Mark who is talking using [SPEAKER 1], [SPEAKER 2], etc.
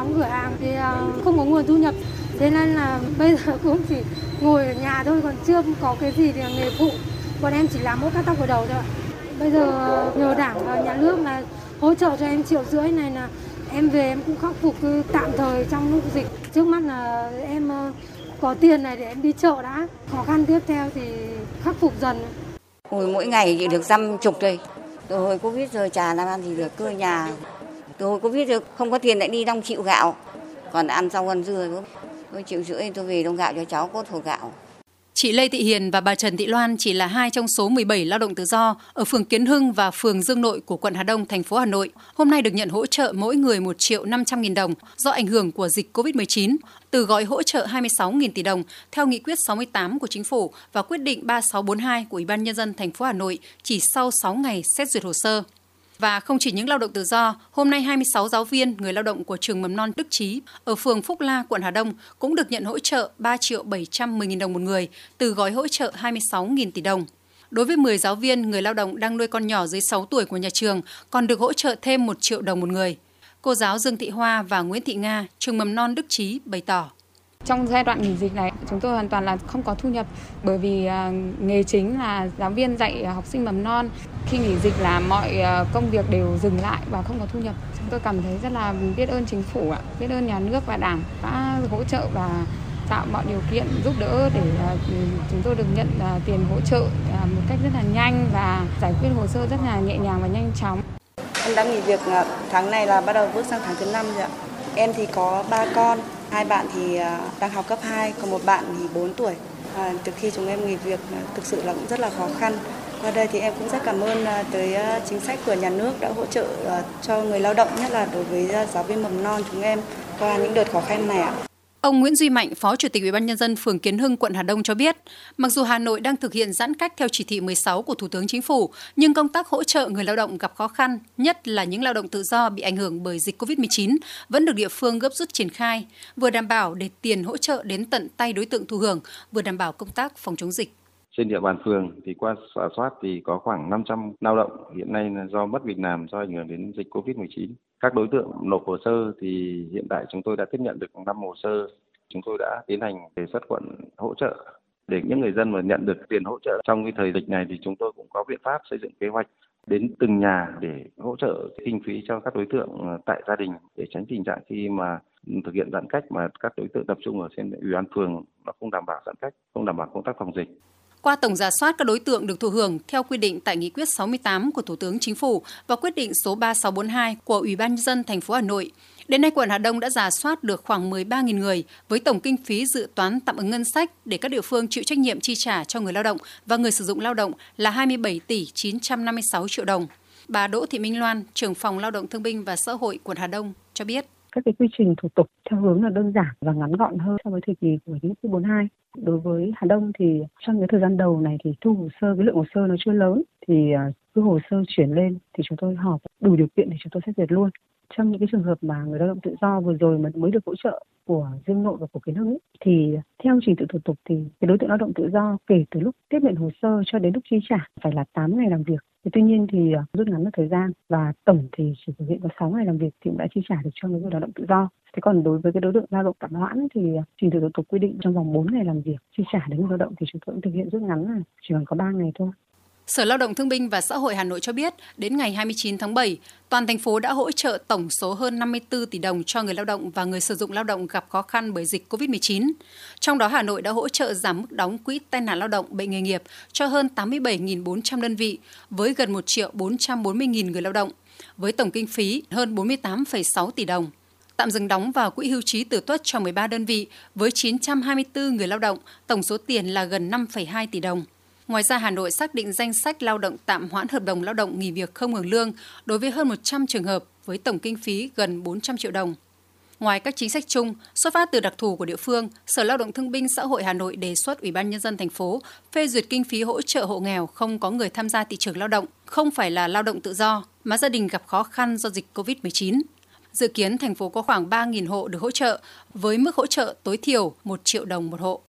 [SPEAKER 1] đóng cửa hàng thì ờ, không có nguồn thu nhập. Thế nên là bây giờ cũng chỉ ngồi ở nhà thôi còn chưa có cái gì để nghề phụ. Bọn em chỉ làm mỗi cắt tóc ở đầu thôi ạ. Bây giờ ờ, nhờ đảng và nhà nước là hỗ trợ cho em triệu rưỡi này là em về em cũng khắc phục tạm thời trong lúc dịch. Trước mắt là em ờ, có tiền này để em đi chợ đã. Khó khăn tiếp theo thì khắc phục dần.
[SPEAKER 2] Hồi mỗi ngày chỉ được dăm chục thôi. rồi Covid rồi chả làm ăn gì được, cơ nhà. Từ hồi Covid rồi không có tiền lại đi đong chịu gạo. Còn ăn rau ăn dưa. Tôi chịu rưỡi tôi về đông gạo cho cháu cốt hồ gạo.
[SPEAKER 3] Chị Lê Thị Hiền và bà Trần Thị Loan chỉ là hai trong số 17 lao động tự do ở phường Kiến Hưng và phường Dương Nội của quận Hà Đông, thành phố Hà Nội. Hôm nay được nhận hỗ trợ mỗi người 1 triệu 500 nghìn đồng do ảnh hưởng của dịch COVID-19 từ gói hỗ trợ 26.000 tỷ đồng theo nghị quyết 68 của chính phủ và quyết định 3642 của Ủy ban nhân dân thành phố Hà Nội chỉ sau 6 ngày xét duyệt hồ sơ. Và không chỉ những lao động tự do, hôm nay 26 giáo viên, người lao động của trường mầm non Đức Trí ở phường Phúc La, quận Hà Đông cũng được nhận hỗ trợ 3 triệu 710 nghìn đồng một người từ gói hỗ trợ 26 nghìn tỷ đồng. Đối với 10 giáo viên, người lao động đang nuôi con nhỏ dưới 6 tuổi của nhà trường còn được hỗ trợ thêm 1 triệu đồng một người. Cô giáo Dương Thị Hoa và Nguyễn Thị Nga, trường mầm non Đức Trí bày tỏ.
[SPEAKER 4] Trong giai đoạn nghỉ dịch này, chúng tôi hoàn toàn là không có thu nhập bởi vì à, nghề chính là giáo viên dạy học sinh mầm non. Khi nghỉ dịch là mọi à, công việc đều dừng lại và không có thu nhập. Chúng tôi cảm thấy rất là biết ơn chính phủ, biết ơn nhà nước và đảng đã hỗ trợ và tạo mọi điều kiện giúp đỡ để à, chúng tôi được nhận tiền hỗ trợ một cách rất là nhanh và giải quyết hồ sơ rất là nhẹ nhàng và nhanh chóng.
[SPEAKER 5] Em đã nghỉ việc tháng này là bắt đầu bước sang tháng thứ năm rồi ạ. Em thì có ba con, hai bạn thì à, đang học cấp 2, còn một bạn thì 4 tuổi. À, từ khi chúng em nghỉ việc à, thực sự là cũng rất là khó khăn. Qua đây thì em cũng rất cảm ơn à, tới chính sách của nhà nước đã hỗ trợ cho người lao động, nhất là đối với giáo viên mầm non chúng em qua những đợt khó khăn này ạ.
[SPEAKER 3] Ông Nguyễn Duy Mạnh, Phó Chủ tịch Ủy ban nhân dân phường Kiến Hưng, quận Hà Đông cho biết, mặc dù Hà Nội đang thực hiện giãn cách theo chỉ thị 16 của Thủ tướng Chính phủ, nhưng công tác hỗ trợ người lao động gặp khó khăn, nhất là những lao động tự do bị ảnh hưởng bởi dịch COVID-19 vẫn được địa phương gấp rút triển khai, vừa đảm bảo để tiền hỗ trợ đến tận tay đối tượng thụ hưởng, vừa đảm bảo công tác phòng chống dịch
[SPEAKER 6] trên địa bàn phường thì qua giả soát thì có khoảng 500 lao động hiện nay là do mất việc làm do ảnh hưởng đến dịch Covid-19. Các đối tượng nộp hồ sơ thì hiện tại chúng tôi đã tiếp nhận được 5 hồ sơ. Chúng tôi đã tiến hành đề xuất quận hỗ trợ để những người dân mà nhận được tiền hỗ trợ trong cái thời dịch này thì chúng tôi cũng có biện pháp xây dựng kế hoạch đến từng nhà để hỗ trợ kinh phí cho các đối tượng ờ, tại gia đình để tránh tình trạng khi mà thực hiện giãn cách mà các đối tượng tập trung ở trên ủy ban phường nó không đảm bảo giãn cách, không đảm bảo công tác phòng dịch.
[SPEAKER 3] Qua tổng giả soát các đối tượng được thụ hưởng theo quy định tại Nghị quyết 68 của Thủ tướng Chính phủ và quyết định số 3642 của Ủy ban nhân dân thành phố Hà Nội, đến nay quận Hà Đông đã giả soát được khoảng 13.000 người với tổng kinh phí dự toán tạm ứng ngân sách để các địa phương chịu trách nhiệm chi trả cho người lao động và người sử dụng lao động là 27 tỷ 956 triệu đồng. Bà Đỗ Thị Minh Loan, trưởng phòng Lao động Thương binh và Xã hội quận Hà Đông cho biết
[SPEAKER 7] các cái quy trình thủ tục theo hướng là đơn giản và ngắn gọn hơn so với thời kỳ của nghị quyết 42. Đối với Hà Đông thì trong cái thời gian đầu này thì thu hồ sơ, cái lượng hồ sơ nó chưa lớn thì à, cứ hồ sơ chuyển lên thì chúng tôi họp đủ điều kiện thì chúng tôi xét duyệt luôn. Trong những cái trường hợp mà người lao động tự do vừa rồi mà mới được hỗ trợ của Dương Nội và của Kiến Hưng thì theo trình tự thủ tục thì cái đối tượng lao động tự do kể từ lúc tiếp nhận hồ sơ cho đến lúc chi trả phải là 8 ngày làm việc thì tuy nhiên thì ờ, rút ngắn được thời gian và tổng thì chỉ thực hiện có 6 ngày làm việc thì cũng đã chi trả được cho người lao động tự do. Thế còn đối với cái đối tượng lao động tạm hoãn thì ờ, trình tự thủ tục quy định trong vòng 4 ngày làm việc, chi trả đến người lao động thì chúng tôi cũng thực hiện rút ngắn là chỉ còn có 3 ngày thôi.
[SPEAKER 3] Sở Lao động Thương binh và Xã hội Hà Nội cho biết, đến ngày 29 tháng 7, toàn thành phố đã hỗ trợ tổng số hơn 54 tỷ đồng cho người lao động và người sử dụng lao động gặp khó khăn bởi dịch COVID-19. Trong đó, Hà Nội đã hỗ trợ giảm mức đóng quỹ tai nạn lao động bệnh nghề nghiệp cho hơn 87.400 đơn vị với gần 1 triệu 440.000 người lao động, với tổng kinh phí hơn 48,6 tỷ đồng tạm dừng đóng vào quỹ hưu trí tử tuất cho 13 đơn vị với 924 người lao động, tổng số tiền là gần 5,2 tỷ đồng. Ngoài ra, Hà Nội xác định danh sách lao động tạm hoãn hợp đồng lao động nghỉ việc không hưởng lương đối với hơn 100 trường hợp với tổng kinh phí gần 400 triệu đồng. Ngoài các chính sách chung, xuất phát từ đặc thù của địa phương, Sở Lao động Thương binh Xã hội Hà Nội đề xuất Ủy ban nhân dân thành phố phê duyệt kinh phí hỗ trợ hộ nghèo không có người tham gia thị trường lao động, không phải là lao động tự do mà gia đình gặp khó khăn do dịch COVID-19. Dự kiến thành phố có khoảng 3.000 hộ được hỗ trợ với mức hỗ trợ tối thiểu 1 triệu đồng một hộ.